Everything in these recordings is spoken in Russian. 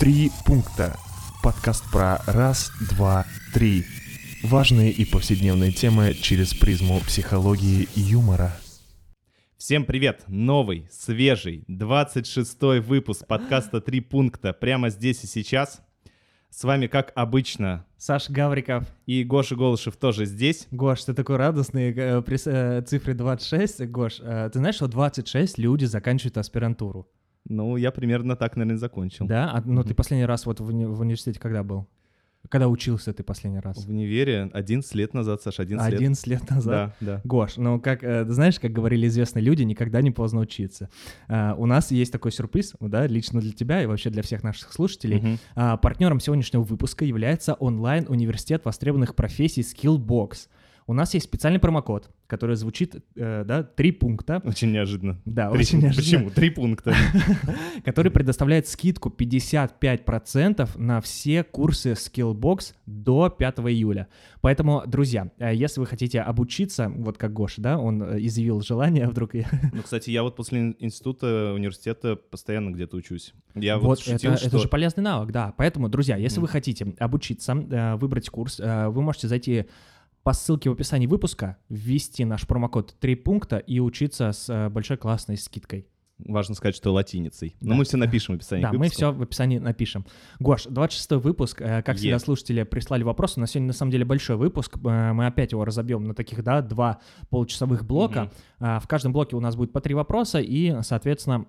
Три пункта. Подкаст про раз, два, три. Важные и повседневные темы через призму психологии и юмора. Всем привет! Новый, свежий, 26-й выпуск подкаста «Три пункта» прямо здесь и сейчас. С вами, как обычно, Саша Гавриков. и Гоша Голышев тоже здесь. Гош, ты такой радостный э, при э, цифре 26. Гош, э, ты знаешь, что 26 люди заканчивают аспирантуру? Ну, я примерно так, наверное, закончил. Да? А, ну, ты последний раз вот в, уни- в университете когда был? Когда учился ты последний раз? В универе 11 лет назад, Саша, 11, лет. 11 лет назад. Да, да. Гош, ну как, э, знаешь, как говорили известные люди, никогда не поздно учиться. А, у нас есть такой сюрприз, да, лично для тебя и вообще для всех наших слушателей. Мгм. А, партнером сегодняшнего выпуска является онлайн-университет востребованных профессий Skillbox. У нас есть специальный промокод, который звучит, э, да, три пункта. Очень неожиданно. Да, Три- очень неожиданно. Почему? Три пункта. Который предоставляет скидку 55% на все курсы Skillbox до 5 июля. Поэтому, друзья, э, если вы хотите обучиться, вот как Гоша, да, он э, изъявил желание, вдруг. Ну, кстати, я вот после института, университета постоянно где-то учусь. Я вот, Вот шутил, это, что... это же полезный навык, да. Поэтому, друзья, если вы хотите обучиться, э, выбрать курс, вы можете зайти по ссылке в описании выпуска, ввести наш промокод 3 пункта и учиться с э, большой классной скидкой. Важно сказать, что латиницей. Но Да. мы все напишем в описании Да, мы все в описании напишем. Гош, 26 выпуск. э, Как всегда, Е. слушатели прислали вопросы. У нас сегодня, на самом деле, большой выпуск. Э, Мы опять его разобьем на таких, да, два получасовых блока. А, В каждом блоке у нас будет по три вопроса, и, соответственно,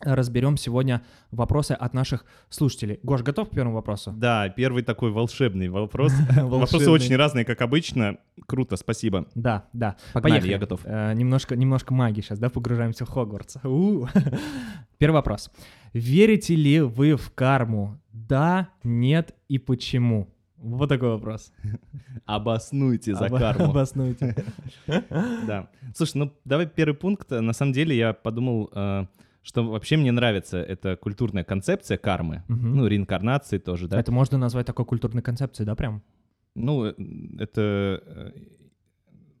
разберем сегодня вопросы от наших слушателей. Гош, готов к первому вопросу? Да, первый такой волшебный вопрос. Вопросы очень разные, как обычно. Круто, спасибо. Да, да. Поехали. я готов. Э, немножко, немножко магии сейчас, да, погружаемся в Хогвартс. Первый вопрос. Верите ли вы в карму? Да, нет и почему? Вот такой вопрос. Обоснуйте за карму. Обоснуйте. Да. Слушай, ну давай первый пункт. На самом деле я подумал, э, что вообще мне нравится эта культурная концепция кармы. Мгм. Ну, реинкарнации тоже, да. Это можно назвать такой культурной концепцией, да, прям? Ну, э, это э,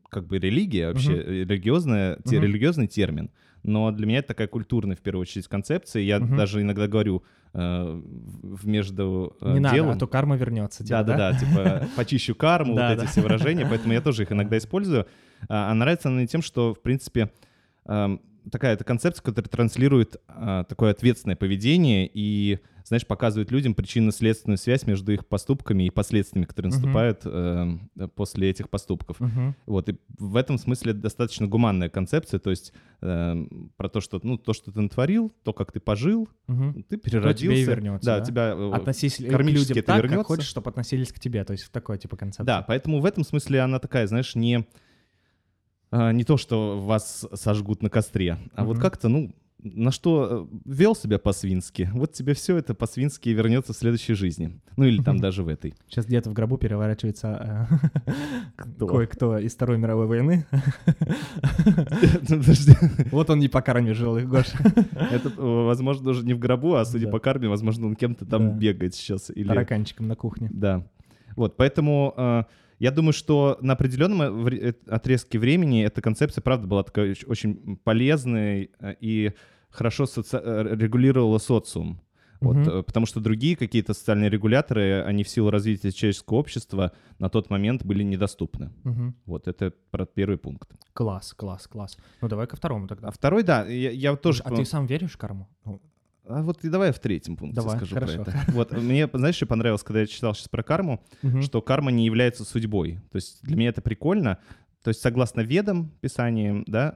как бы религия вообще, э, религиозная, те- Мгм. религиозный термин. Но для меня это такая культурная, в первую очередь, концепция. Я Мгм. даже иногда говорю э, в между э, Не надо, делом. а то карма вернется. типа, Да, да, да, типа почищу карму, Да, вот эти да. все выражения, поэтому я тоже их иногда использую. А а нравится она тем, что, в принципе, эм, такая это концепция, которая транслирует а, такое ответственное поведение и, знаешь, показывает людям причинно-следственную связь между их поступками и последствиями, которые наступают эм, после этих поступков. Мгм. Вот, и в этом смысле достаточно гуманная концепция, то есть эм, про то, что, ну, то, что ты натворил, то, как ты пожил, Мгм. ты переродился. и вернется, Да, да? тебя э, Относись к кармически людям это так, как вернется. хочешь, чтобы относились к тебе. То есть в такой типа концепции. Да, поэтому в этом смысле она такая, знаешь, не, а, не то, что вас сожгут на костре, а вот Мгм. как-то, ну, на что э, вел себя по-свински, вот тебе все это по-свински вернется в следующей жизни. Ну или там даже в этой. Сейчас где-то в гробу переворачивается Кто? кое-кто из Второй мировой войны. Вот он не по карме жил, Гоша. Это, э, возможно, уже не в грабу, а судя по карме, возможно, он кем-то там бегает сейчас. Или... Тараканчиком на кухне. Да. Вот, поэтому э, я думаю, что на определенном э, э, отрезке времени эта концепция, правда, была такая оч- очень полезной э, и хорошо соци- регулировала социум. Вот, э, потому что другие какие-то социальные регуляторы, они в силу развития человеческого общества на тот момент были недоступны. Мгм. Вот это про первый пункт. Класс, класс, класс. Ну давай ко второму тогда. А второй, да, я, я тоже... А ты сам веришь в карму? Ну, А вот и давай в третьем пункте Давай, скажу хорошо. про это. Вот, мне, знаешь, что понравилось, когда я читал сейчас про карму? что карма не является судьбой. То есть для меня это прикольно. То есть согласно ведам, писаниям, да,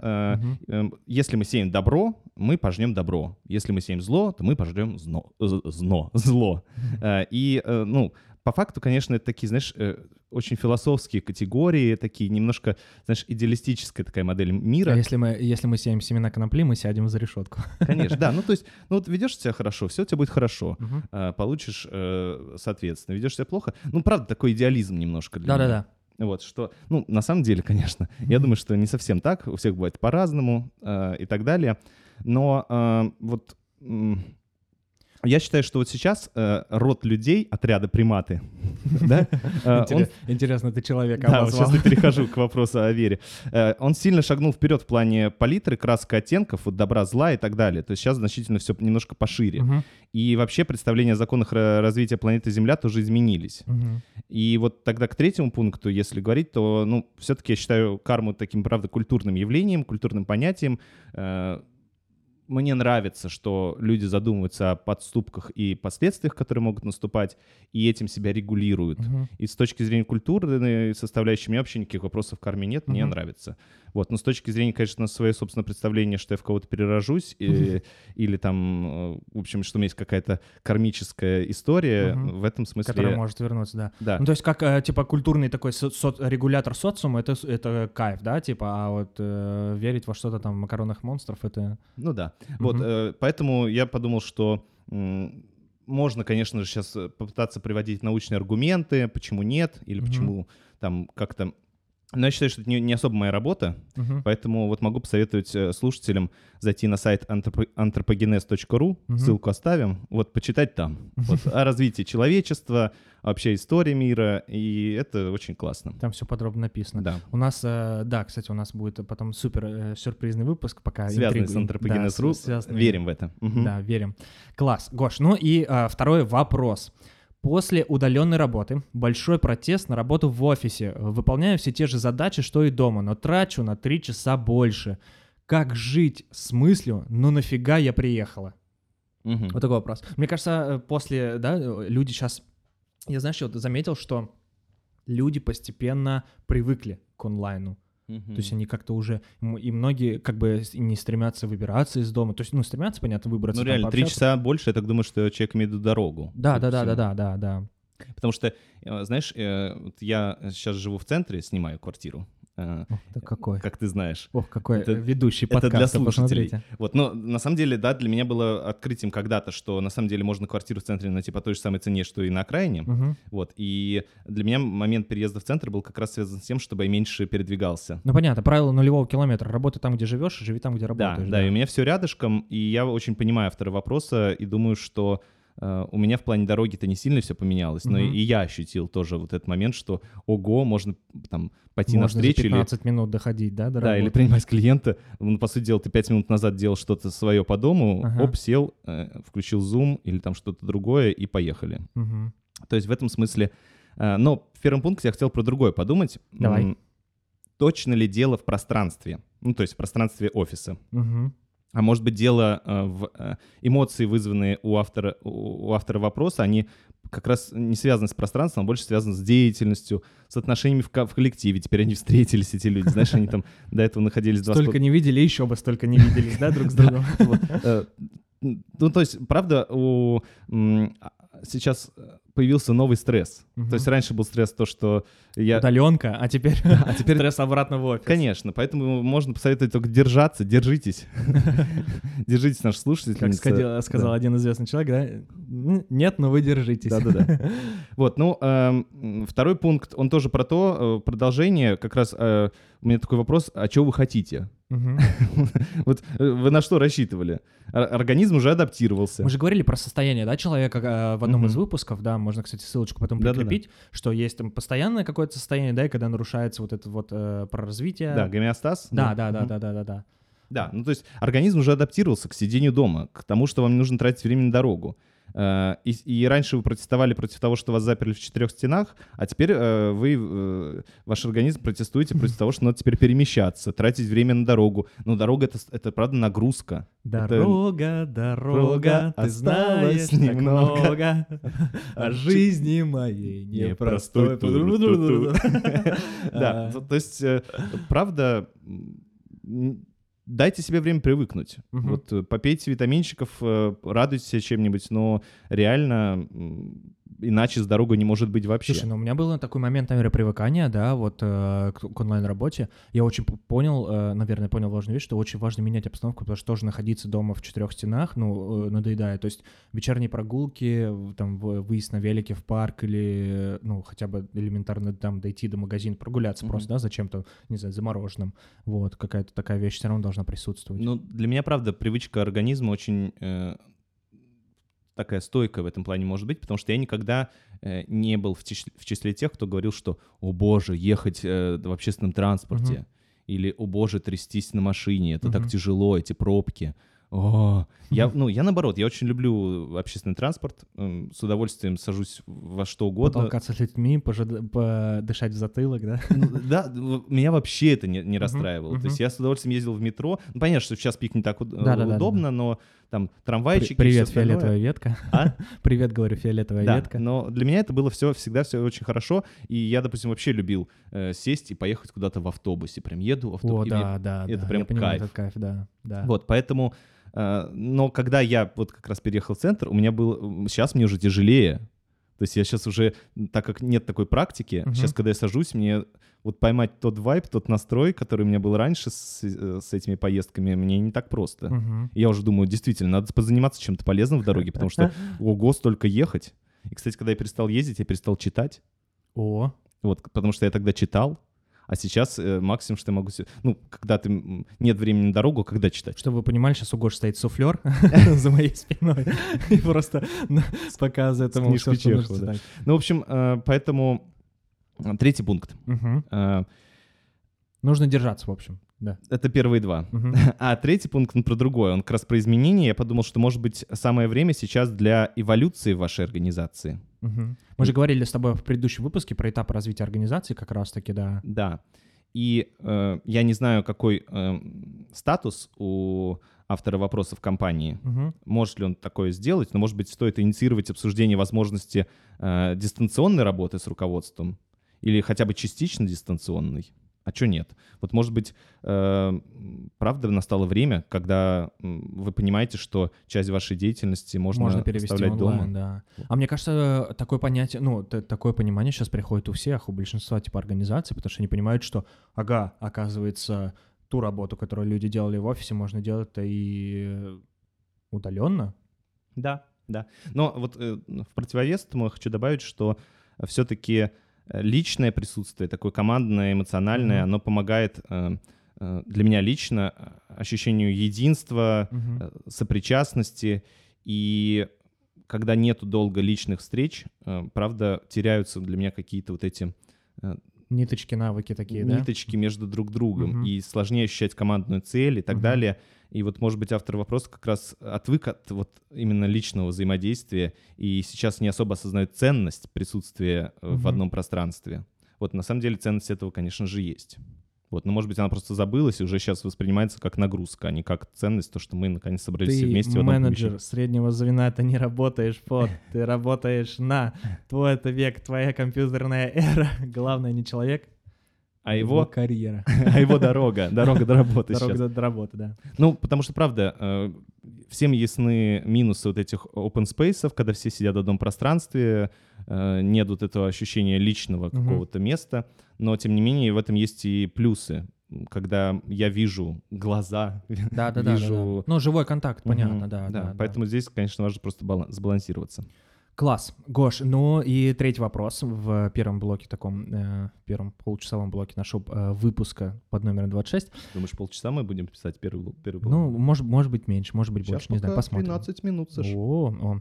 э, эм, если мы сеем добро, мы пожнем добро. Если мы сеем зло, то мы пожнем зно, з- зно, зло. Э, И, э, ну, по факту, конечно, это такие, знаешь, э, очень философские категории, такие немножко, знаешь, идеалистическая такая модель А мира. если мы, если мы сеем семена конопли, мы сядем за решетку. Конечно, да. Ну, то есть, ну вот ведешь себя хорошо, все у тебя будет хорошо. Э, Получишь, э, соответственно. Ведешь себя плохо. Ну, правда, такой идеализм немножко. Да-да-да. Вот, что, ну, на самом деле, конечно, я думаю, что не совсем так, у всех бывает по-разному э, и так далее. Но э, вот Я считаю, что вот сейчас э, род людей, отряда приматы, да, э, Интересно, ты человека Да, сейчас я перехожу к вопросу о вере. Э, Он сильно шагнул вперед в плане палитры, краска оттенков, вот добра, зла и так далее. То есть сейчас значительно все немножко пошире. И вообще представления о законах ра- развития планеты Земля тоже изменились. И вот тогда к третьему пункту, если говорить, то, ну, все-таки я считаю карму таким, правда, культурным явлением, культурным понятием. Мне нравится, что люди задумываются о подступках и последствиях, которые могут наступать, и этим себя регулируют. Мгм. И с точки зрения культурной составляющей, меня вообще никаких вопросов к карме нет, мне Мгм. нравится. Вот. Но с точки зрения, конечно, свое собственное представление, что я в кого-то перерожусь, и- или там, э, в общем, что у меня есть какая-то кармическая история, Мгм. в этом смысле... Которая может вернуться, да. Да. Ну, то есть как, э, типа, культурный такой со- со- регулятор социума, это, это кайф, да, типа, а вот э, верить во что-то там макаронных монстров, это... Ну да. Вот, Мгм. э, поэтому я подумал, что можно, конечно же, сейчас попытаться приводить научные аргументы, почему нет, или Мгм. почему там как-то... Но я считаю, что это не, не особо моя работа, Мгм. поэтому вот могу посоветовать э, слушателям зайти на сайт anthropogenes.ru, Мгм. ссылку оставим, вот почитать там вот, о развитии человечества, вообще истории мира, и это очень классно. Там все подробно написано. Да. У нас, э, да, кстати, у нас будет потом супер э, сюрпризный выпуск, пока Связанный с интригуем. Anthropogenes.ru, Да, с- связанный- верим в это. Мгм. Да, верим. Класс. Гош, ну и второй вопрос. После удаленной работы большой протест на работу в офисе. Выполняю все те же задачи, что и дома, но трачу на три часа больше. Как жить с мыслью, ну нафига я приехала? Мгм. Вот такой вопрос. Мне кажется, э, после, да, э, люди сейчас... Я, знаешь, вот заметил, что люди постепенно привыкли к онлайну. Мгм. То есть они как-то уже... И многие как бы не стремятся выбираться из дома. То есть, ну, стремятся, понятно, выбраться. Ну реально, три часа больше, я так думаю, что человек имеет дорогу. Да, да, да, да, да, да, да. Потому что, э, знаешь, э, я сейчас живу в центре, снимаю квартиру, Ох, ты какой. как ты знаешь. Ох, какой Это- э, ведущий это для подкаста, слушателей. посмотрите. Вот, но на самом деле, да, для меня было открытием когда-то, что на самом деле можно квартиру в центре найти по той же самой цене, что и на окраине. Мгм. Вот, и для меня момент переезда в центр был как раз связан с тем, чтобы я меньше передвигался. Ну, понятно, правило нулевого километра. Работай там, где живешь, живи там, где Да, работаешь. да, и у меня все рядышком, и я очень понимаю автора вопроса и думаю, что э, у меня в плане дороги-то не сильно все поменялось, но и я ощутил тоже вот этот момент, что ого, можно там пойти Можно за навстречу или 15 минут доходить, да, до Да, или принимать клиента. Ну, по сути дела, ты пять минут назад делал что-то свое по дому, Ага. оп, сел, э, включил Zoom или там что-то другое и поехали. То есть в этом смысле... э, но в первом пункте я хотел про другое подумать. Давай. Точно ли дело в пространстве? Ну, то есть в пространстве офиса. Мгм. А может быть, дело э, в э, эмоции, вызванные у автора, у автора вопроса, они как раз не связаны с пространством, а больше связаны с деятельностью, с отношениями в, ко- в коллективе. Теперь они встретились, эти люди. Знаешь, они там до этого находились Столько не видели, еще бы столько не виделись, да, друг с другом? Э, Ну, то есть, правда, у, а, сейчас появился новый стресс. Мгм. То есть раньше был стресс то, что я... Удаленка, а теперь А теперь стресс обратно в офис. Конечно, поэтому можно посоветовать только держаться, держитесь. Держитесь, наши слушатели. Как сказал, один известный человек, да? Нет, но вы держитесь. Да-да-да. Вот, ну, эм, второй пункт, он тоже про то, э, продолжение, как раз э, у меня такой вопрос, а что вы хотите? Вот э, вы на что рассчитывали? Ор- Организм уже адаптировался. Мы же говорили про состояние, да, человека в одном из выпусков, да, можно, кстати, ссылочку потом прикрепить, что есть там постоянное какое-то состояние, да, и когда нарушается вот это вот э, про развитие. Да, гомеостаз. да, да, да, мгм. да, да, да, да. Да, ну то есть организм уже адаптировался к сидению дома, к тому, что вам не нужно тратить время на дорогу. Э, И, и раньше вы протестовали против того, что вас заперли в четырех стенах, а теперь э, вы, э, ваш организм протестуете против того, что надо теперь перемещаться, тратить время на дорогу. Но дорога это, это правда нагрузка. Это- Дорога, дорога, ты знаешь немного. так много о жизни моей непростой. Да, А, то есть, правда, дайте себе время привыкнуть. Мгм. Вот э, попейте витаминчиков, э, радуйтесь чем-нибудь, но реально иначе с дорогой не может быть вообще. Слушай, ну у меня был такой момент, наверное, привыкания, да, вот э, к, к онлайн-работе. Я очень понял, э, наверное, понял важную вещь, что очень важно менять обстановку, потому что тоже находиться дома в четырех стенах, ну, э, надоедает. То есть вечерние прогулки, там, выезд на велике в парк или, ну, хотя бы элементарно там дойти до магазина, прогуляться Мгм. просто, да, зачем-то, не знаю, за мороженым. Вот, какая-то такая вещь все равно должна присутствовать. Ну, для меня, правда, привычка организма очень... э, такая стойкая в этом плане может быть, потому что я никогда э, не был в, числе, в числе тех, кто говорил, что, о боже, ехать э, в общественном транспорте, Мгм. или, о боже, трястись на машине, это так Мгм. тяжело, эти пробки. О, я, ну, я наоборот, я очень люблю общественный транспорт, с удовольствием сажусь во что угодно. Потолкаться с людьми, пожида- подышать в затылок, да? Ну, Да, меня вообще это не, не расстраивало. мгм. То есть я с удовольствием ездил в метро. Ну, понятно, что сейчас пик не так уд- удобно, но там трамвайчики. Привет, фиолетовая ветка. А? Привет, говорю, фиолетовая Да, ветка. но для меня это было все всегда все очень хорошо, и я, допустим, вообще любил э, сесть и поехать куда-то в автобусе, прям еду в автобусе. О, да, да, это да, прям я понимаю кайф. кайф, да, да. Вот, поэтому, но когда я вот как раз переехал в центр, у меня был, сейчас мне уже тяжелее. То есть я сейчас уже, так как нет такой практики, Мгм. сейчас, когда я сажусь, мне вот поймать тот вайб, тот настрой, который у меня был раньше с, э, с этими поездками, мне не так просто. Мгм. Я уже думаю, действительно, надо позаниматься чем-то полезным в дороге, потому что, ого, столько ехать. И, кстати, когда я перестал ездить, я перестал читать. О, Вот, потому что я тогда читал, а сейчас э, максимум, что я могу... Ну, когда ты... Нет времени на дорогу, когда читать? чтобы вы понимали, сейчас у Гоши стоит суфлер за моей спиной и просто показывает ему все, что нужно читать. Ну, в общем, э, поэтому э, третий пункт. Э, Нужно держаться, в общем, да. Это первые два. Мгм. А третий пункт, он про другое. Он как раз про изменения. Я подумал, что, может быть, самое время сейчас для эволюции вашей организации. Мгм. Мы же говорили с тобой в предыдущем выпуске про этап развития организации как раз-таки, да. Да. И э, я не знаю, какой э, статус у автора вопроса в компании. Мгм. Может ли он такое сделать, но, может быть, стоит инициировать обсуждение возможности э, дистанционной работы с руководством или хотя бы частично дистанционной. А что нет? Вот, может быть, э, правда настало время, когда вы понимаете, что часть вашей деятельности можно, Можно перевести оставлять онлайн, дома. да. А мне кажется, такое понятие, ну, такое понимание сейчас приходит у всех, у большинства типа организаций, потому что они понимают, что, ага, оказывается, ту работу, которую люди делали в офисе, можно делать-то и удаленно. Да, да. Но вот э, в противовес этому я хочу добавить, что все-таки личное присутствие, такое командное, эмоциональное, Мгм. оно помогает э, э, для меня лично э, ощущению единства, э, сопричастности. И когда нету долго личных встреч, э, правда, теряются для меня какие-то вот эти э, Ниточки, навыки такие, да? ниточки между друг другом, Мгм. и сложнее ощущать командную цель и так Мгм. далее. И вот, может быть, автор вопроса как раз отвык от вот именно личного взаимодействия и сейчас не особо осознает ценность присутствия э, в одном пространстве. Вот на самом деле ценность этого, конечно же, есть. Вот, но, может быть, она просто забылась и уже сейчас воспринимается как нагрузка, а не как ценность, то, что мы наконец собрались Ты вместе в одном менеджер помещении. среднего звена, ты не работаешь под, ты работаешь на. Твой это век, твоя компьютерная эра. Главное не человек, А его, карьера. а его дорога, дорога до работы Дорога сейчас. до, до работы, да. Ну, потому что, правда, э, всем ясны минусы вот этих open space, когда все сидят в одном пространстве, э, нет вот этого ощущения личного какого-то места, но, тем не менее, в этом есть и плюсы. Когда я вижу глаза, Да, да, да, да, вижу... да. Ну, живой контакт, понятно, Мгм. да, да. да. Поэтому здесь, конечно, важно просто бала- сбалансироваться. Класс. Гош, ну и третий вопрос в первом блоке таком, э, в первом получасовом блоке нашего э, выпуска под номером 26. Думаешь, полчаса мы будем писать первый, блок- первый блок? Ну, может, может быть меньше, может быть Сейчас больше, не знаю, посмотрим. 13 минут, Саш. О, о.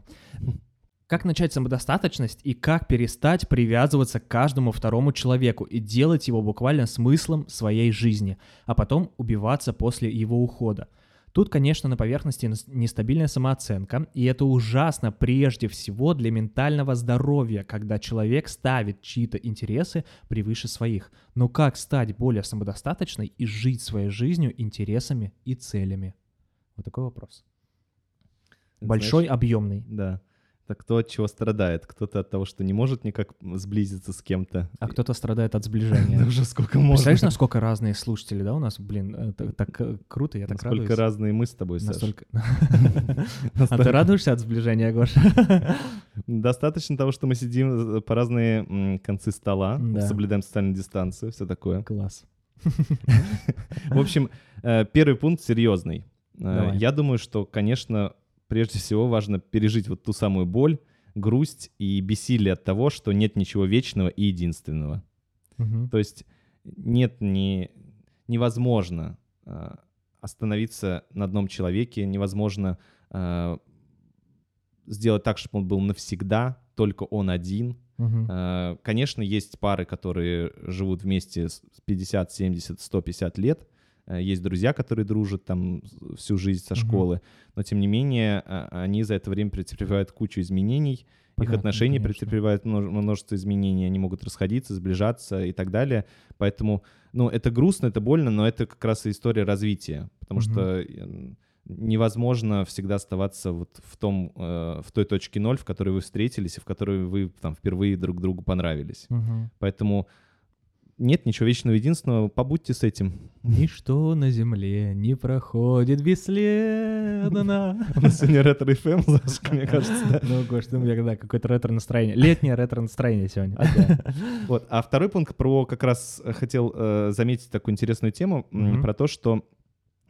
Как начать самодостаточность и как перестать привязываться к каждому второму человеку и делать его буквально смыслом своей жизни, а потом убиваться после его ухода? Тут, конечно, на поверхности нес- нестабильная самооценка, и это ужасно прежде всего для ментального здоровья, когда человек ставит чьи-то интересы превыше своих. Но как стать более самодостаточной и жить своей жизнью, интересами и целями? Вот такой вопрос. Большой, объемный. Да. Так кто от чего страдает? Кто-то от того, что не может никак сблизиться с кем-то. А кто-то страдает от сближения. уже сколько можно. Представляешь, насколько разные слушатели, да, у нас, блин, это так э, круто, я так Насколько радуюсь. разные мы с тобой, Саш. Настолько... А ты радуешься от сближения, Гоша? Достаточно того, что мы сидим э, по разные концы стола, Да. соблюдаем социальную дистанцию, все такое. Класс. В общем, э, первый пункт серьезный. Э, Давай. Я думаю, что, конечно, прежде всего важно пережить вот ту самую боль, грусть и бессилие от того, что нет ничего вечного и единственного. Мгм. То есть нет, не, невозможно э, остановиться на одном человеке, невозможно э, сделать так, чтобы он был навсегда, только он один. Э, Конечно, есть пары, которые живут вместе с 50, 70, 150 лет. Э, Есть друзья, которые дружат там всю жизнь со школы. Но, тем не менее, э, они за это время претерпевают кучу изменений. Их Понятно, отношения конечно. претерпевают множ- множество изменений. Они могут расходиться, сближаться и так далее. Поэтому, ну, это грустно, это больно, но это как раз и история развития. Потому Мгм. что э, невозможно всегда оставаться вот в том, э, в той точке ноль, в которой вы встретились и в которой вы там впервые друг другу понравились. Мгм. Поэтому нет ничего вечного единственного, побудьте с этим. Ничто на земле не проходит бесследно. У нас сегодня ретро-ФМ, мне кажется, да. Ну, Гош, ты у меня да, какое-то ретро-настроение. Летнее ретро-настроение сегодня. Вот. А второй пункт про как раз э, хотел э, заметить такую интересную тему, про то, что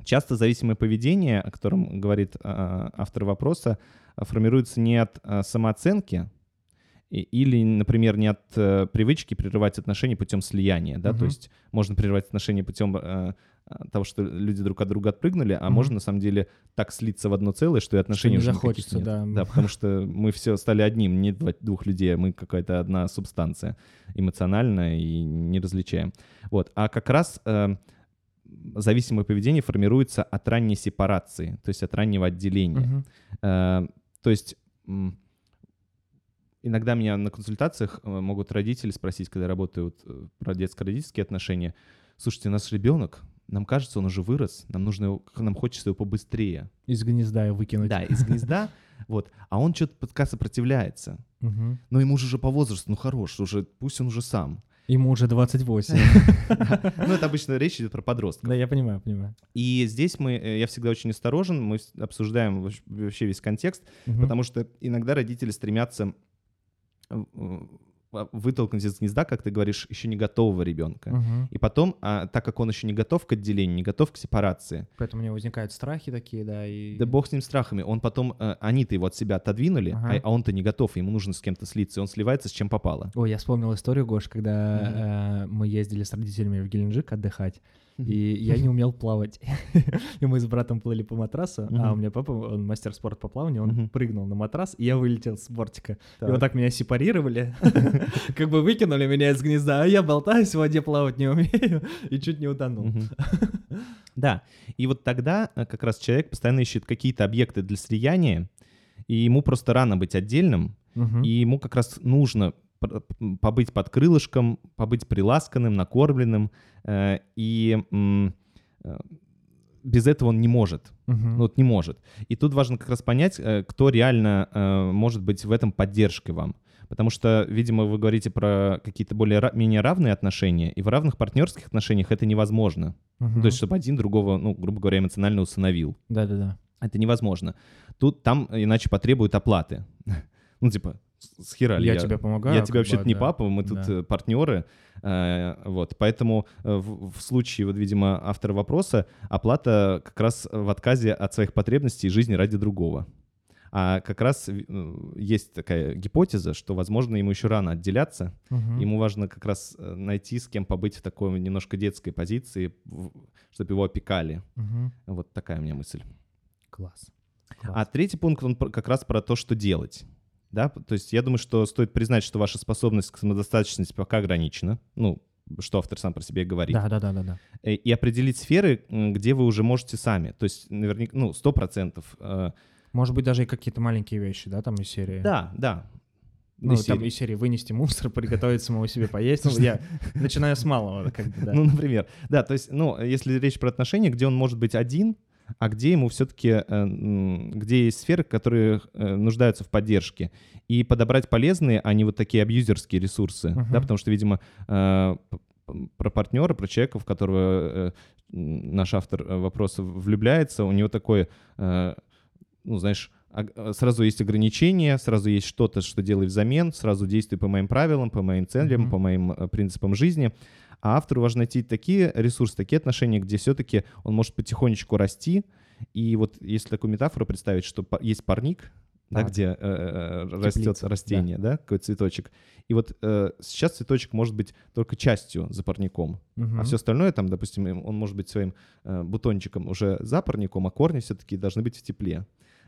часто зависимое поведение, о котором говорит а, автор вопроса, а, формируется не от а, самооценки, или, например, не от э, привычки прерывать отношения путем слияния, да, то Мгм. есть можно прерывать отношения путем э, а, того, что люди друг от друга отпрыгнули, а Мгм. можно на самом деле так слиться в одно целое, что и отношений не уже захочется, нет. да. Да, потому что мы все стали одним, не двух людей, а мы какая-то одна субстанция эмоциональная и не различаем. Вот. А как раз э, зависимое поведение формируется от ранней сепарации, то есть от раннего отделения. Мгм. Э, то есть м, иногда меня на консультациях э, могут родители спросить, когда работают э, про детско-родительские отношения, слушайте, у нас ребенок, нам кажется, он уже вырос, нам нужно его, нам хочется его побыстрее. Из гнезда выкинуть. Да, из гнезда, вот, а он что-то пока сопротивляется. Но ему же уже по возрасту, ну хорош, уже пусть он уже сам. Ему уже 28. Ну, это обычно речь идет про подростка. Да, я понимаю, понимаю. И здесь мы, э, я всегда очень осторожен, мы обсуждаем вообще- весь контекст, потому что иногда родители стремятся вытолкнуть из гнезда, как ты говоришь, еще не готового ребенка. Мгм. И потом, а, так как он еще не готов к отделению, не готов к сепарации, Поэтому у него возникают страхи такие, да, и... да бог с ним страхами, он потом, э, они-то его от себя отодвинули, Ага. а, а он-то не готов, ему нужно с кем-то слиться, и он сливается с чем попало. Ой, я вспомнил историю, Гош, когда э, мы ездили с родителями в Геленджик отдыхать, и я не умел плавать. И мы с братом плыли по матрасу, а у меня папа, он мастер спорта по плаванию, он прыгнул на матрас, и я вылетел с бортика. И вот так меня сепарировали, как бы выкинули меня из гнезда, а я болтаюсь в воде, плавать не умею, и чуть не утонул. Да, и вот тогда э, как раз человек постоянно ищет какие-то объекты для слияния, и ему просто рано быть отдельным, и ему как раз нужно побыть под крылышком, побыть приласканным, накормленным, э, и э, без этого он не может. Ну, вот не может. И тут важно как раз понять, э, кто реально может быть в этом поддержкой вам. Потому что, видимо, вы говорите про какие-то более менее равные отношения, и в равных партнерских отношениях это невозможно. Мгм. То есть, чтобы один другого, ну, грубо говоря, эмоционально усыновил. Да-да-да. Это невозможно. Тут там иначе потребуют оплаты. Ну, типа, с с хера ли Я тебе помогаю. я тебе вообще-то бы, не да. папа, мы тут Да. э, партнеры. э, вот, поэтому э, в, в случае, вот, видимо, автора вопроса, оплата как раз в отказе от своих потребностей и жизни ради другого. А как раз есть такая гипотеза, что, возможно, ему еще рано отделяться. Мгм. Ему важно как раз найти, с кем побыть в такой немножко детской позиции, чтобы его опекали. Мгм. Вот такая у меня мысль. Класс. А третий пункт, он как раз про то, что делать. Да? То есть я думаю, что стоит признать, что ваша способность к самодостаточности пока ограничена. Ну, что автор сам про себя говорит. Да-да-да-да. Э, И определить сферы, где вы уже можете сами. То есть наверняка, ну, сто процентов. э, Может быть, даже и какие-то маленькие вещи, да, там из серии. Да, да. Ну, Из там серии. из серии вынести мусор, приготовить самому себе поесть. Ну, я начинаю с малого, как бы, да. Ну, например. Да, то есть, ну, если речь про отношения, где он может быть один, а где ему все-таки, где есть сферы, которые э, нуждаются в поддержке. И подобрать полезные, а не вот такие абьюзерские ресурсы. Мгм. Да, потому что, видимо, э, про партнера, про человека, в которого э, наш автор э, вопроса влюбляется, у него такое, э, ну, знаешь, э, сразу есть ограничения, сразу есть что-то, что делай взамен, сразу действуй по моим правилам, по моим целям, Мгм. по моим э, принципам жизни. А автору важно найти такие ресурсы, такие отношения, где все-таки он может потихонечку расти. И вот если такую метафору представить, что есть парник, да, Так. где э, э, растет Теплица, растение, да. какой цветочек. И вот э, сейчас цветочек может быть только частью за парником, Мгм. а все остальное там, допустим, им- он может быть своим э, бутончиком уже за парником, а корни все-таки должны быть в тепле.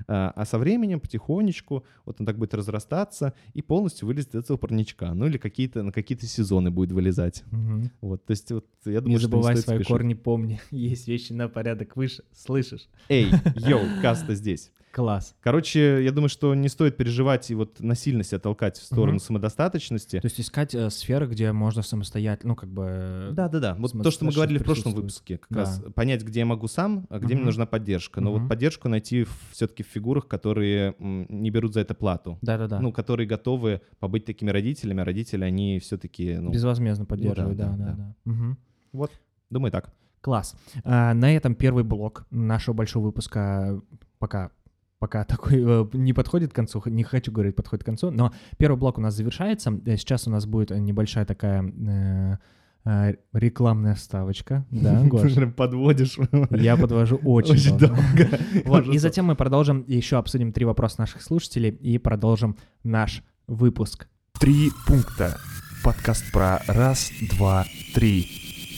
А, а со временем потихонечку вот он так будет разрастаться и полностью вылезет из этого парничка. Ну или какие-то на какие-то сезоны будет вылезать. Мгм. Вот, то есть вот я думаю, Не что забывай стоит свои спешить. корни, помни. Есть вещи на порядок выше. Слышишь? Эй, йоу, каста здесь. Класс. Короче, я думаю, что не стоит переживать и вот насильно себя толкать в сторону Мгм. самодостаточности. То есть искать э, сферы, где можно самостоятельно, ну, как бы... э, Да, да, да. Вот то, что мы говорили в прошлом выпуске, как Да. раз понять, где я могу сам, а где мне Мгм. нужна поддержка. Но Мгм. вот поддержку найти все-таки в фигурах, которые не берут за это плату. Да-да-да. Ну, которые готовы побыть такими родителями, а родители, они все-таки, ну, Безвозмездно поддерживать, да, да, да, да, да. да. Мгм. вот, думаю так. Класс. А, на этом первый блок нашего большого выпуска пока пока такой э, не подходит к концу, не хочу говорить подходит к концу, но первый блок у нас завершается. Э, Сейчас у нас будет э, небольшая такая э, э, рекламная вставочка. Да, Гош? Прям подводишь. Я подвожу очень, Очень долго. долго. Вот, и затем мы продолжим, еще обсудим три вопроса наших слушателей и продолжим наш выпуск. Три пункта. Подкаст про раз, два, три.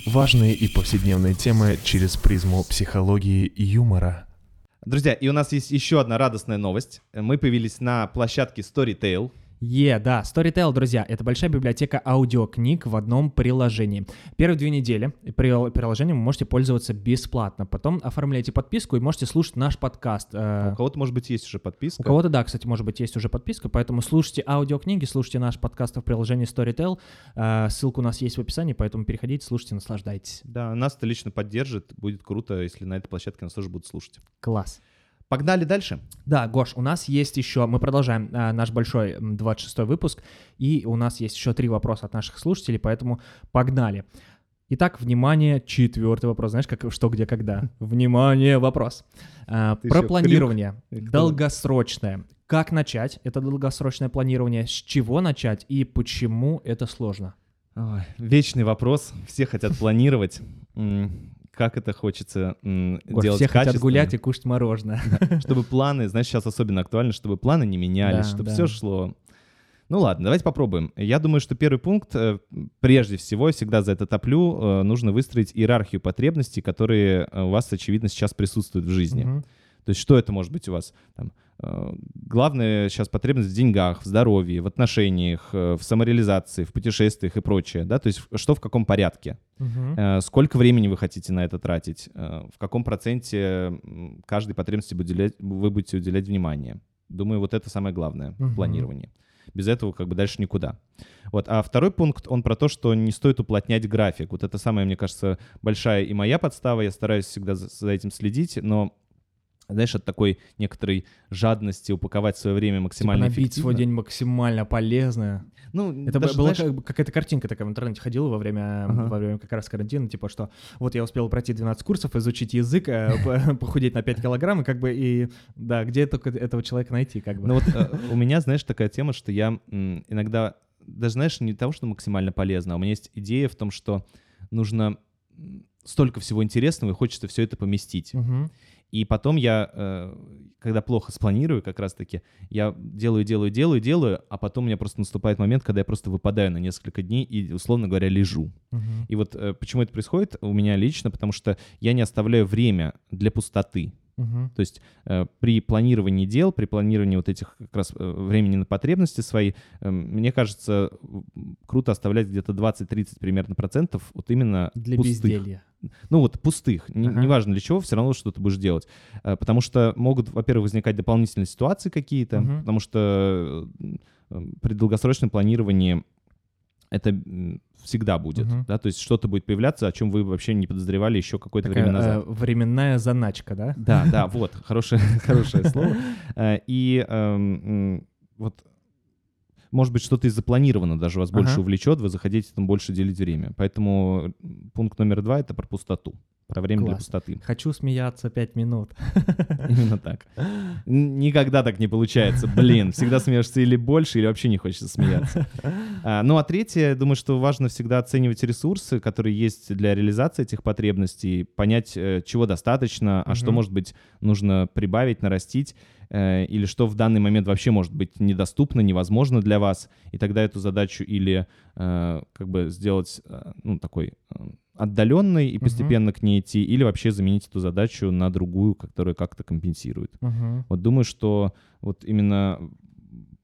Важные и повседневные темы через призму психологии и юмора. Друзья, и у нас есть еще одна радостная новость. Мы появились на площадке Storytel. Е, да, Storytel, друзья, это большая библиотека аудиокниг в одном приложении. Первые две недели при- приложением вы можете пользоваться бесплатно. Потом оформляйте подписку и можете слушать наш подкаст. Э, У кого-то, может быть, есть уже подписка. У кого-то, да, кстати, может быть, есть уже подписка, поэтому слушайте аудиокниги, слушайте наш подкаст в приложении Storytel. Э, Ссылка у нас есть в описании, поэтому переходите, слушайте, наслаждайтесь. Да, нас это лично поддержит. Будет круто, если на этой площадке нас тоже будут слушать. Класс. Погнали дальше. Да, Гош, у нас есть еще, мы продолжаем а, наш большой м, 26-й выпуск, и у нас есть еще три вопроса от наших слушателей, поэтому погнали. Итак, внимание, четвертый вопрос. Знаешь, как что, где, когда? Внимание, вопрос. Ты про планирование. Кто? Долгосрочное. Как начать это долгосрочное планирование? С чего начать и почему это сложно? Ой, вечный вопрос. Все хотят планировать. Как это хочется м, Гош, делать все хотят гулять и кушать мороженое. Чтобы планы, знаешь, сейчас особенно актуально, чтобы планы не менялись, Да, чтобы да. все шло. Ну ладно, давайте попробуем. Я думаю, что первый пункт, э, прежде всего, всегда за это топлю, э, нужно выстроить иерархию потребностей, которые э, у вас, очевидно, сейчас присутствуют в жизни. Мгм. То есть что это может быть у вас? Там, э, главная сейчас потребность в деньгах, в здоровье, в отношениях, э, в самореализации, в путешествиях и прочее. Да? То есть что в каком порядке? Э, Сколько времени вы хотите на это тратить? В каком проценте каждой потребности вы будете уделять внимание? Думаю, вот это самое главное Мгм. в планировании. Без этого как бы дальше никуда. Вот. А второй пункт, он про то, что не стоит уплотнять график. Вот это самая, мне кажется, большая и моя подстава. Я стараюсь всегда за этим следить, но знаешь, от такой некоторой жадности упаковать свое время Типа максимально свой эффективно. день максимально полезно. Ну, Это даже, была знаешь, как какая-то картинка такая в интернете ходила во время, Ага. во время как раз карантина, типа что вот я успел пройти 12 курсов, изучить язык, э, по- похудеть на 5 килограмм, и как бы и да, где только этого человека найти, как бы. Ну вот э, у меня, знаешь, такая тема, что я иногда, даже знаешь, не того, что максимально полезно, а у меня есть идея в том, что нужно столько всего интересного, и хочется все это поместить. И потом я, э, когда плохо спланирую, как раз-таки, я делаю, делаю, делаю, делаю, а потом у меня просто наступает момент, когда я просто выпадаю на несколько дней и, условно говоря, лежу. Мгм. И вот э, почему это происходит у меня лично, потому что я не оставляю время для пустоты. Мгм. То есть э, при планировании дел, при планировании вот этих как раз э, времени на потребности свои, э, мне кажется, круто оставлять где-то 20-30 примерно процентов вот именно Для пустых. безделья. Ну вот пустых, Ага. неважно для чего, все равно что ты будешь делать. Э, Потому что могут, во-первых, возникать дополнительные ситуации какие-то, Мгм. потому что э, при долгосрочном планировании это всегда будет, Мгм. да, то есть что-то будет появляться, о чем вы вообще не подозревали еще какое-то Такая, время назад. э, временная заначка, да? Да, да, вот, хорошее, хорошее слово. Э, И эм, вот, может быть, что-то и запланировано даже вас больше Ага. увлечет, вы захотите там больше делить время. Поэтому пункт номер два — это про пустоту, про время для Класс. пустоты. Хочу смеяться 5 минут. Именно так. Никогда так не получается. Блин, всегда смеешься или больше, или вообще не хочется смеяться. А, Ну а третье, думаю, что важно всегда оценивать ресурсы, которые есть для реализации этих потребностей, понять, э, чего достаточно, а что, Мгм. может быть, нужно прибавить, нарастить, э, или что в данный момент вообще может быть недоступно, невозможно для вас, и тогда эту задачу или э, как бы сделать э, ну, такой отдаленной и постепенно к ней идти, или вообще заменить эту задачу на другую, которая как-то компенсирует. Мгм. Вот думаю, что вот именно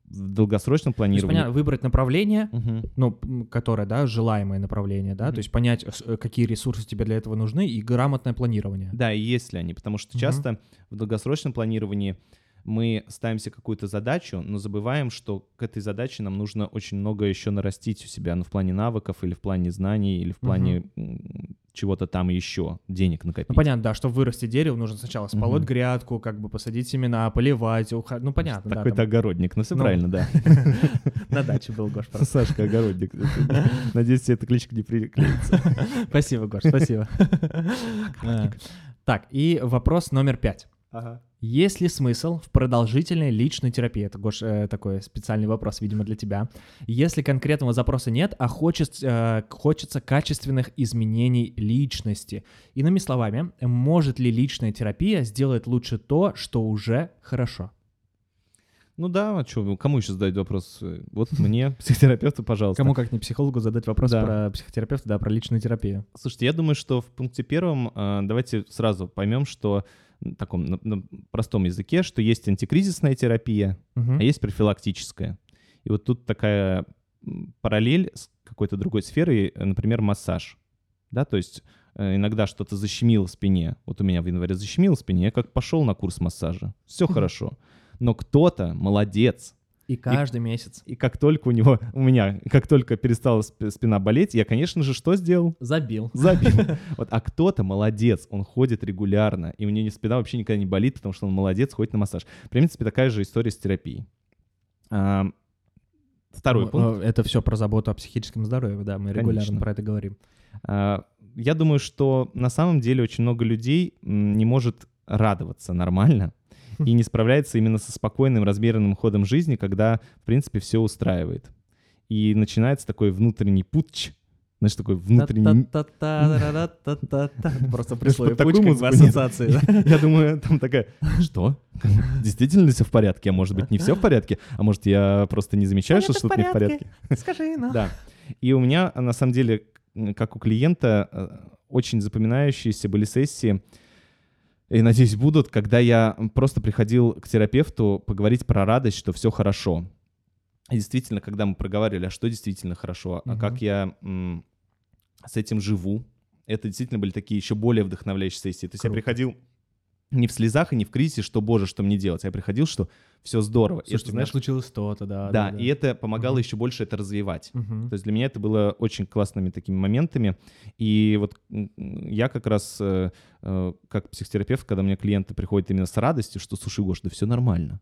в долгосрочном То есть, планировании... понятно, выбрать направление, Мгм. ну, которое, да, желаемое направление, да, Мгм. то есть понять, какие ресурсы тебе для этого нужны, и грамотное планирование. Да, и есть ли они, потому что Мгм. часто в долгосрочном планировании мы ставим себе какую-то задачу, но забываем, что к этой задаче нам нужно очень много еще нарастить у себя, ну, в плане навыков или в плане знаний, или в плане м, чего-то там еще, денег накопить. Ну, понятно, да, чтобы вырасти дерево, нужно сначала сполоть Мгм. грядку, как бы посадить семена, поливать, уха- ну, понятно, да. Такой-то там огородник, ну все Ну. правильно, да. На даче был, Гош. Сашка огородник. Надеюсь, тебе эта кличка не приклеится. Спасибо, Гош, спасибо. Так, и вопрос номер пять. Есть ли смысл в продолжительной личной терапии? Это, Гош, э, такой специальный вопрос, видимо, для тебя. Если конкретного запроса нет, а хочет, э, хочется качественных изменений личности. Иными словами, может ли личная терапия сделать лучше то, что уже хорошо? Ну да, а что, кому еще задать вопрос? Вот мне, психотерапевту, пожалуйста. Кому как не психологу задать вопрос Да. про психотерапевта, да, про личную терапию. Слушайте, я думаю, что в пункте первом э, давайте сразу поймем, что таком на, на простом языке, что есть антикризисная терапия, Мгм. а есть профилактическая. И вот тут такая параллель с какой-то другой сферой, э, например, массаж. Да, то есть э, иногда что-то защемило в спине. Вот у меня в январе защемило в спине, я как пошел на курс массажа. Все хорошо. Но кто-то молодец, И каждый месяц. и как только у него, у меня, как только перестала сп- спина болеть, я, конечно же, что сделал? Забил. Забил. Вот, а кто-то молодец, он ходит регулярно, и у него спина вообще никогда не болит, потому что он молодец, ходит на массаж. В принципе, такая же история с терапией. А, Второй пункт. э, Это все про заботу о психическом здоровье, да, мы регулярно Конечно. про это говорим. А, Я думаю, что на самом деле очень много людей не может радоваться нормально и не справляется именно со спокойным, размеренным ходом жизни, когда, в принципе, все устраивает. И начинается такой внутренний путч, знаешь, такой внутренний... Просто при Знаешь, слове под путь такую как бы музыку нет. ассоциации. Я думаю, там такая, что? Действительно все в порядке? А может быть, не все в порядке? А может, я просто не замечаю, что что-то не в порядке? Скажи, ну. Да. И у меня, на самом деле, как у клиента, э, очень запоминающиеся были сессии, и, надеюсь, будут, когда я просто приходил к терапевту поговорить про радость, что все хорошо. И действительно, когда мы проговаривали, а что действительно хорошо, а Мгм. как я м, с этим живу, это действительно были такие еще более вдохновляющие сессии. То есть я Круто. приходил не в слезах и не в кризисе, что, боже, что мне делать. Я приходил, что все здорово. И это, у меня знаешь, случилось то-то, да. да, и это помогало Мгм. еще больше это развивать. Мгм. То есть для меня это было очень классными такими моментами. И вот я как раз, э, э, как психотерапевт, когда мне клиенты приходят именно с радостью, что, слушай, Гош, да все нормально,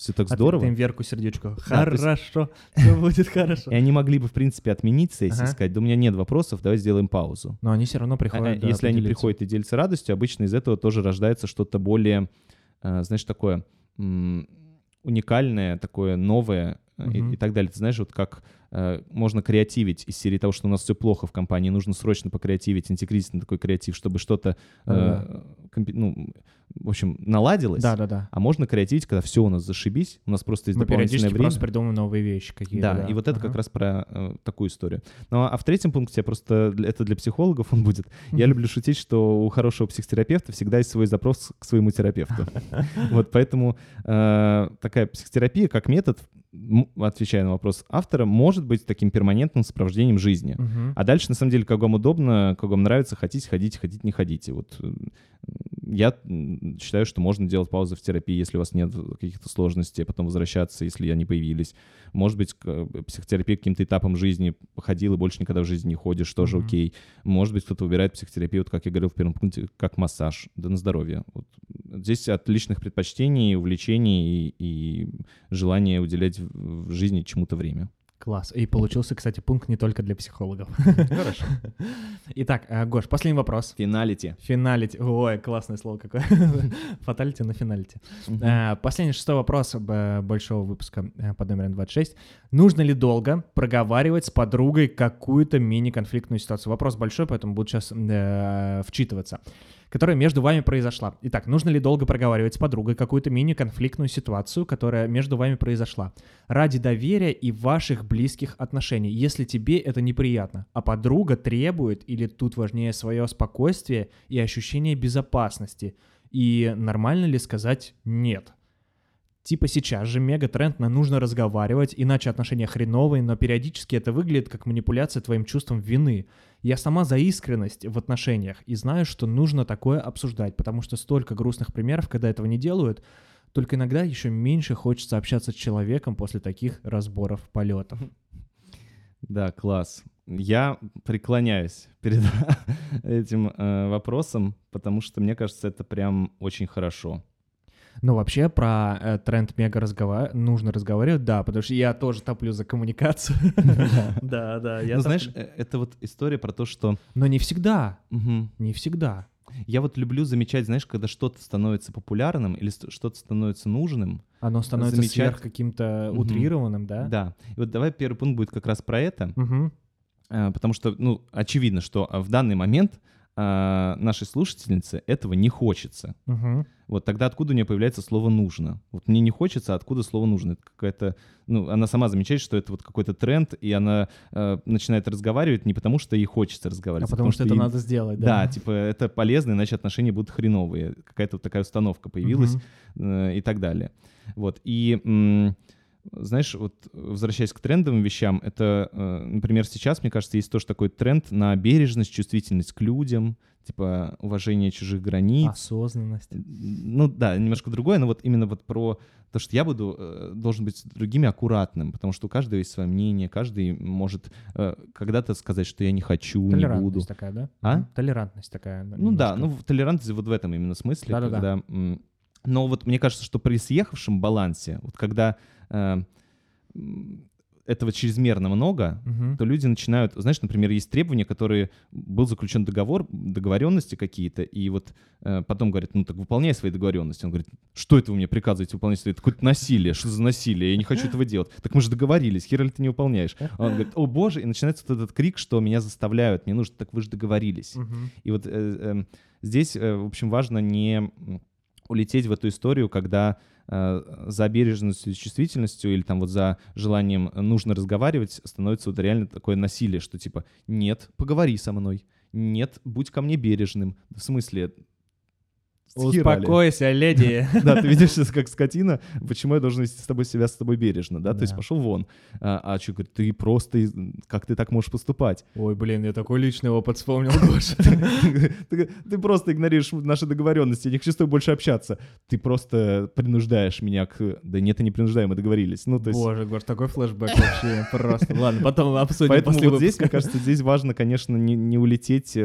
все так А здорово. им Верку сердечко. Хорошо, все будет хорошо. И они могли бы, в принципе, отменить сессию сказать, да у меня нет вопросов, давай сделаем паузу. Но они все равно А, приходят. а да, Если они приходят и делятся радостью, обычно из этого тоже рождается что-то более, э, знаешь, такое уникальное, такое новое э, и, так далее. Ты знаешь, вот как э, можно креативить из серии того, что у нас все плохо в компании, нужно срочно покреативить, антикризисный такой креатив, чтобы что-то, ну, в общем, наладилось. Да, да, да. А можно креативить, когда все у нас зашибись, у нас просто есть Мы дополнительное время. просто придумываем новые вещи какие-то. Да, и вот это Ага. как раз про э, такую историю. Ну а в третьем пункте, я просто это для психологов он будет. Я люблю шутить, что у хорошего психотерапевта всегда есть свой запрос к своему терапевту. Вот поэтому э, такая психотерапия как метод, отвечая на вопрос автора, может быть таким перманентным сопровождением жизни. А дальше, на самом деле, как вам удобно, как вам нравится, хотите, ходите, хотите, не ходите. Вот э, я считаю, что можно делать паузы в терапии, если у вас нет каких-то сложностей, а потом возвращаться, если они появились. Может быть, к- э, психотерапия каким-то этапом жизни походил и больше никогда в жизни не ходишь, тоже Мгм. окей. Может быть, кто-то выбирает психотерапию, вот как я говорил в первом пункте, как массаж. Да на здоровье. Вот. Здесь от личных предпочтений, увлечений и, и желания уделять в жизни чему-то время. Класс. И получился, кстати, пункт не только для психологов. Хорошо. Итак, э, Гош, последний вопрос. Финалити. Финалити. Ой, классное слово какое. Фаталити на финалити. Э, Последний шестой вопрос большого выпуска э, под номером 26. Нужно ли долго проговаривать с подругой какую-то мини-конфликтную ситуацию? Вопрос большой, поэтому буду сейчас вчитываться. Которая между вами произошла. Итак, нужно ли долго проговаривать с подругой какую-то мини-конфликтную ситуацию, которая между вами произошла? Ради доверия и ваших близких отношений, если тебе это неприятно, а подруга требует, или тут важнее свое спокойствие и ощущение безопасности, и нормально ли сказать «нет»? Типа сейчас же мега-тренд на нужно разговаривать, иначе отношения хреновые, но периодически это выглядит как манипуляция твоим чувством вины. Я сама за искренность в отношениях и знаю, что нужно такое обсуждать, потому что столько грустных примеров, когда этого не делают, только иногда еще меньше хочется общаться с человеком после таких разборов полетов. Да, класс. Я преклоняюсь перед этим э, вопросом, потому что мне кажется, это прям очень хорошо. Ну, вообще, про э, тренд мега разговар... нужно разговаривать, да, потому что я тоже топлю за коммуникацию. Да, да. Ну, знаешь, э, это вот история про то, что... Но не всегда, не всегда. Я вот люблю замечать, знаешь, когда что-то становится популярным или что-то становится нужным. Оно становится Замечать. сверх каким-то утрированным, да? Да. И вот давай первый пункт будет как раз про это, э, потому что, ну, очевидно, что а, в данный момент а, нашей слушательнице этого не хочется. Мгм. Вот тогда откуда у нее появляется слово «нужно»? Вот мне не хочется, а откуда слово «нужно»? Это какая-то... Ну, она сама замечает, что это вот какой-то тренд, и она э, начинает разговаривать не потому, что ей хочется А разговаривать, потому что это ей- надо сделать, Да, да? типа это полезно, иначе отношения будут хреновые. Какая-то вот такая установка появилась Мгм. э, и так далее. Вот. И м, знаешь, вот возвращаясь к трендовым вещам, это, э, например, сейчас, мне кажется, есть тоже такой тренд на бережность, чувствительность к людям, типа уважение чужих границ. Осознанность. Ну да, немножко другое, но вот именно вот про то, что я буду, э, должен быть с другими аккуратным, потому что у каждого есть свое мнение, каждый может э, когда-то сказать, что я не хочу, не буду. Толерантность такая, да? А? Толерантность такая. Ну да, немножко. ну в- толерантность вот в этом именно смысле, Да-да-да. когда... Но вот мне кажется, что при съехавшем балансе, вот когда э, этого чрезмерно много, Мгм. то люди начинают, знаешь, например, есть требования, которые был заключен договор, договоренности какие-то, и вот э, потом говорят, ну так выполняй свои договоренности. Он говорит, что это вы мне приказываете выполнять? Это какое-то насилие, что за насилие? Я не хочу этого делать. Так мы же договорились, хера ли ты не выполняешь? А он говорит, о боже, и начинается вот этот крик, что меня заставляют, мне нужно, так вы же договорились. Мгм. И вот э, эм, здесь, э, в общем, важно не улететь в эту историю, когда э, за бережностью чувствительностью или там вот за желанием э, нужно разговаривать становится вот реально такое насилие, что типа нет, поговори со мной, нет, будь ко мне бережным. В смысле, с хера ли? Успокойся, леди. Да, ты видишь как скотина, почему я должен вести с тобой себя с тобой бережно, да? То есть пошел вон. А, а что, говорит, ты просто, как ты так можешь поступать? Ой, блин, я такой личный опыт вспомнил, Гоша. ты, ты просто игнорируешь наши договоренности, я не хочу с тобой больше общаться. Ты просто принуждаешь меня к... Да нет, я не принуждаю, мы договорились. Ну, то есть... Боже, Гош, такой флешбэк вообще просто. Ладно, потом обсудим Поэтому вот здесь, мне кажется, здесь важно, конечно, не, не улететь.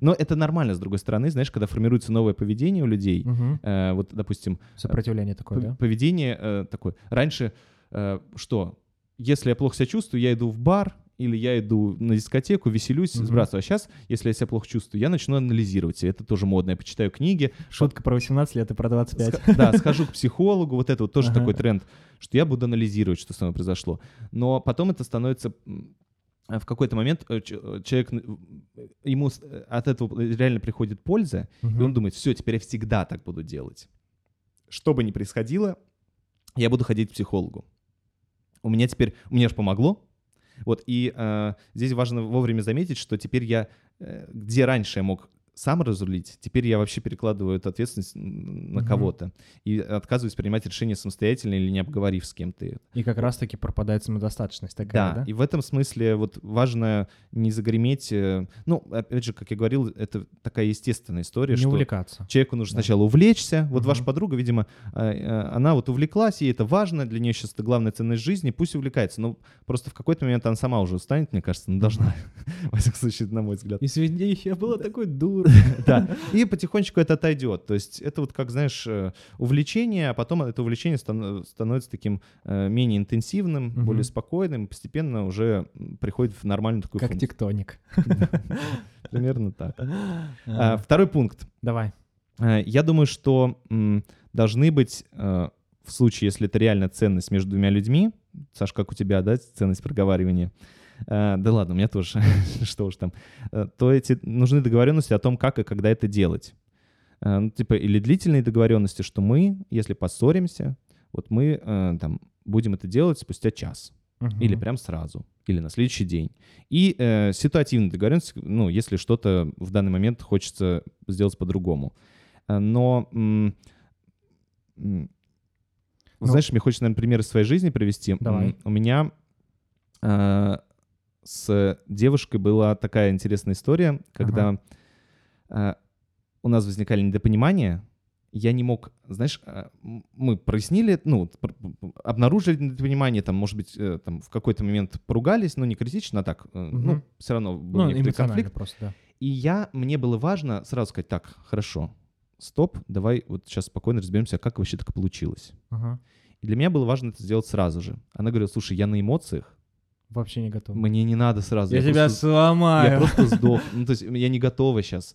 Э, Но это нормально, с другой стороны, знаешь, когда формируется новое поведение у людей, Мгм. э, вот, допустим, Сопротивление такое, да? поведение э, такое. Раньше э, что? Если я плохо себя чувствую, я иду в бар, или я иду на дискотеку, веселюсь, Мгм. сбрасываю. А сейчас, если я себя плохо чувствую, я начну анализировать. Это тоже модно. Я почитаю книги, Шутка про 18 лет и про 25. Ска- Да, схожу к психологу, вот это вот тоже Ага. такой тренд, что я буду анализировать, что со мной произошло. Но потом это становится в какой-то момент э, э, человек, н- ему э, от этого реально приходит польза, и он думает, все, теперь я всегда так буду делать. Что бы ни происходило, я буду ходить к психологу. У меня теперь, мне же помогло. Вот, и э, здесь важно вовремя заметить, что теперь я, э, где раньше я мог сам разрулить, теперь я вообще перекладываю эту ответственность на Мгм. кого-то и отказываюсь принимать решения самостоятельно или не обговорив с кем-то. И как раз-таки пропадает самодостаточность Да, такая, да? и в этом смысле вот важно не загреметь. э, Ну, опять же, как я говорил, это такая естественная история, Не что увлекаться. Человеку нужно Да. сначала увлечься. Вот Мгм. ваша подруга, видимо, э, э, она вот увлеклась, ей это важно, для нее сейчас это главная ценность жизни, пусть увлекается. Но просто в какой-то момент она сама уже устанет, мне кажется, ну должна, во всяком случае, на мой взгляд. Извини, я была такой дурой. Да, и потихонечку это отойдет. То есть это вот как, знаешь, э, увлечение, а потом это увлечение стан- становится таким э, менее интенсивным, более спокойным, постепенно уже приходит в нормальную такую Как функцию. тектоник. Примерно так. А, Второй пункт. Давай. Э, Я думаю, что должны быть, в случае, если это реально ценность между двумя людьми, Саш, как у тебя, да, ценность проговаривания, да ладно, у меня тоже, что уж там, э, то эти нужны договоренности о том, как и когда это делать. Э, ну, типа, или длительные договоренности, что мы, если поссоримся, вот мы э, там будем это делать спустя час. Мгм. Или прям сразу, или на следующий день. И э, ситуативная договоренность, ну, если что-то в данный момент хочется сделать по-другому. Э, Но, Ну- знаешь, мне хочется, наверное, пример из своей жизни привести. Давай. У меня э, с девушкой была такая интересная история, когда э, у нас возникали недопонимания, я не мог, знаешь, э, м- мы прояснили, ну, обнаружили недопонимание, там, может быть, э, там в какой-то момент поругались, но не критично, а так, э, ну, все равно был Ну, некоторый конфликт. просто, да. И я, мне было важно сразу сказать, так, хорошо, стоп, давай вот сейчас спокойно разберемся, как вообще так получилось. Ага. И для меня было важно это сделать сразу же. Она говорила, слушай, я на эмоциях, Вообще не готов. мне не надо сразу. Я тебя просто- сломаю. я просто сдох. Ну, то есть я не готова сейчас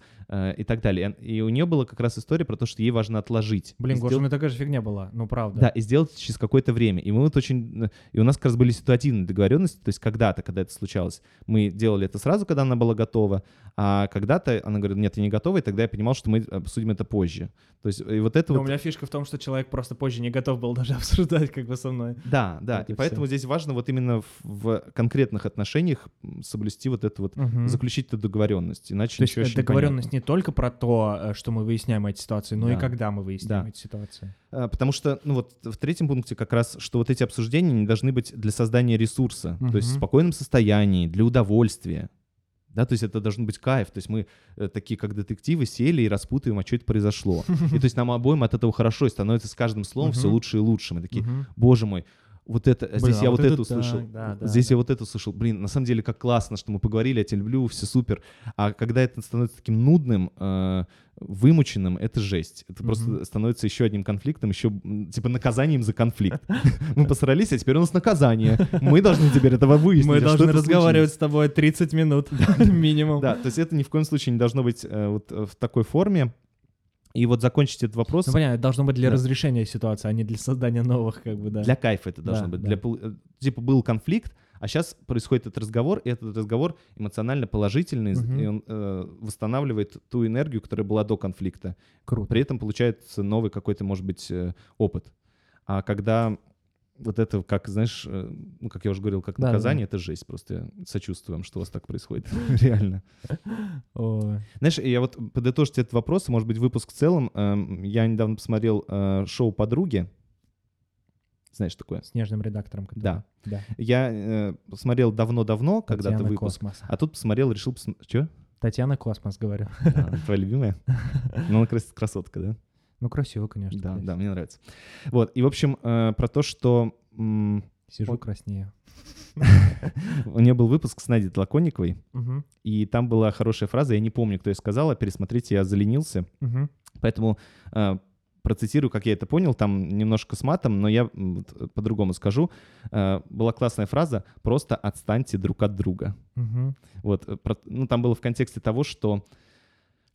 и так далее. И у нее была как раз история про то, что ей важно отложить. Блин, Гоша, у сделать- меня такая же фигня была. Ну, правда. Да, и сделать через какое-то время. И мы вот очень... И у нас как раз были ситуативные договоренности, то есть когда-то, когда это случалось, мы делали это сразу, когда она была готова, а когда-то она говорит, нет, я не готова, и тогда я понимал, что мы обсудим это позже. То есть и вот это Но вот... у меня фишка в том, что человек просто позже не готов был даже обсуждать как бы со мной. Да, да, Вот и и поэтому здесь важно вот именно в конкретных отношениях соблюсти вот это вот, Мгм. заключить эту договоренность, иначе То есть э, не договоренность понятно. не только про то, э, что мы выясняем эти ситуации, но и Да. когда мы выясняем Да. эти ситуации. А, Потому что, ну вот в третьем пункте как раз, что вот эти обсуждения не должны быть для создания ресурса, то есть в спокойном состоянии, для удовольствия. Да, то есть это должен быть кайф. То есть мы э, такие, как детективы, сели и распутываем, а что это произошло. И то есть нам обоим от этого хорошо, и становится с каждым словом все Мгм. лучше и лучше. Мы такие, Мгм. боже мой, вот это, а здесь Блин, а я вот вот, это это услышал, да, да, здесь да. я вот это услышал. Блин, на самом деле как классно, что мы поговорили, я тебя люблю, все супер. А когда это становится таким нудным, э, вымученным, это жесть. Это Мгм. просто становится еще одним конфликтом, еще типа наказанием за конфликт. Мы посрались, а теперь у нас наказание. Мы должны теперь этого выяснить. Мы а должны разговаривать с тобой 30 минут минимум. Да, то есть это ни в коем случае не должно быть э, вот э, в такой форме. И вот закончить этот вопрос Ну, понятно, это должно быть для Да. разрешения ситуации, а не для создания новых, как бы, да. для кайфа это должно Да, быть. да. Для, типа был конфликт, а сейчас происходит этот разговор, и этот разговор эмоционально положительный, Мгм. и он э, восстанавливает ту энергию, которая была до конфликта. Круто. При этом получается новый какой-то, может быть, э, опыт. А когда вот это, как, знаешь, э, ну, как я уже говорил, как Да, да, наказание, это жесть. Просто вам, что у вас так происходит. Реально. Знаешь, я вот подытожить этот вопрос, может быть, выпуск в целом. Эм, Я недавно посмотрел э, шоу «Подруги». Знаешь такое? С нежным редактором. который- Да. Да. Я э, посмотрел давно-давно, когда-то выпуск. Космос. А тут посмотрел, решил посмотреть. Че? Татьяна Космос, говорю. Твоя любимая? Ну, она крас- красотка, да? Ну, красиво, конечно. Да, блядь. да, мне нравится. Вот, и, в общем, э, про то, что м, Сижу, Он- краснею. у нее был выпуск с Надей Тлаконниковой, Мгм, и там была хорошая фраза, я не помню, кто ее сказала, пересмотрите, я заленился. Поэтому э, процитирую, как я это понял, там немножко с матом, но я э, по-другому скажу. Э, была классная фраза «просто отстаньте друг от друга». Вот, ну, там было в контексте того, что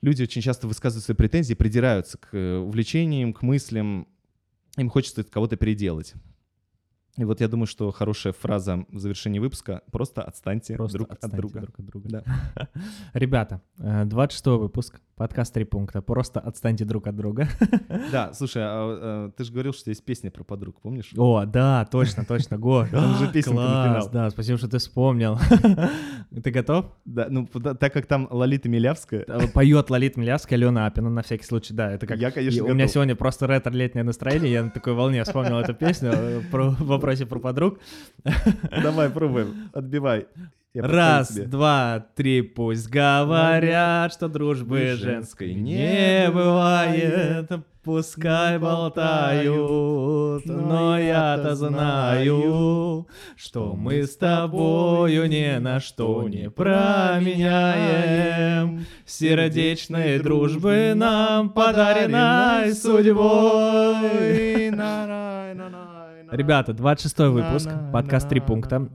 люди очень часто высказывают свои претензии, придираются к э, увлечениям, к мыслям, им хочется кого-то переделать. И вот я думаю, что хорошая фраза в завершении выпуска — просто отстаньте Просто друг от отстаньте друга. друг от друга. Да. Ребята, э, 26 выпуск, подкаст «Три пункта». Просто отстаньте друг от друга. Да, слушай, а, э, ты же говорил, что есть песня про подруг, помнишь? О, да, точно, точно, Го. Там же на Класс, да, спасибо, что ты вспомнил. Ты готов? Да, ну, так как там Лолита Милявская, Э, Поет Лолит Милявская, Алена Апина, на всякий случай, да, это как... я, конечно, у меня сегодня просто ретро-летнее настроение, я на такой волне вспомнил эту песню э, в вопросе про подруг. Давай, пробуем, отбивай. Я Раз, два, три, пусть говорят, что дружбы женской не бывает, пускай болтают, но я-то знаю, что мы с тобою ни на что не променяем. Сердечной дружбы нам подаренной судьбой. Ребята, 26 выпуск, подкаст «Три пункта».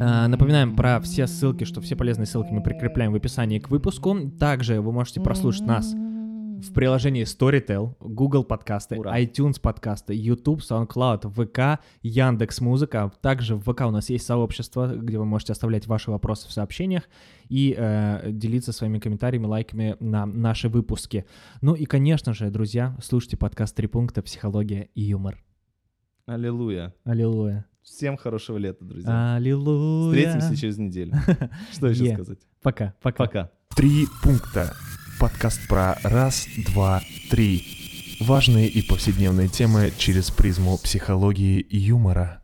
А, Напоминаем про все ссылки, что все полезные ссылки мы прикрепляем в описании к выпуску. Также вы можете прослушать нас в приложении Storytel, Google подкасты, Ура. iTunes подкасты, YouTube, SoundCloud, ВК, Яндекс Музыка. Также в ВК у нас есть сообщество, где вы можете оставлять ваши вопросы в сообщениях и э, делиться своими комментариями, лайками на наши выпуски. Ну и, конечно же, друзья, слушайте подкаст «Три пункта. Психология и юмор». Аллилуйя. Аллилуйя. Всем хорошего лета, друзья. Аллилуйя. Встретимся через неделю. Что еще Е. сказать? Пока, пока. Пока. Три пункта. Подкаст про раз, два, три. Важные и повседневные темы через призму психологии и юмора.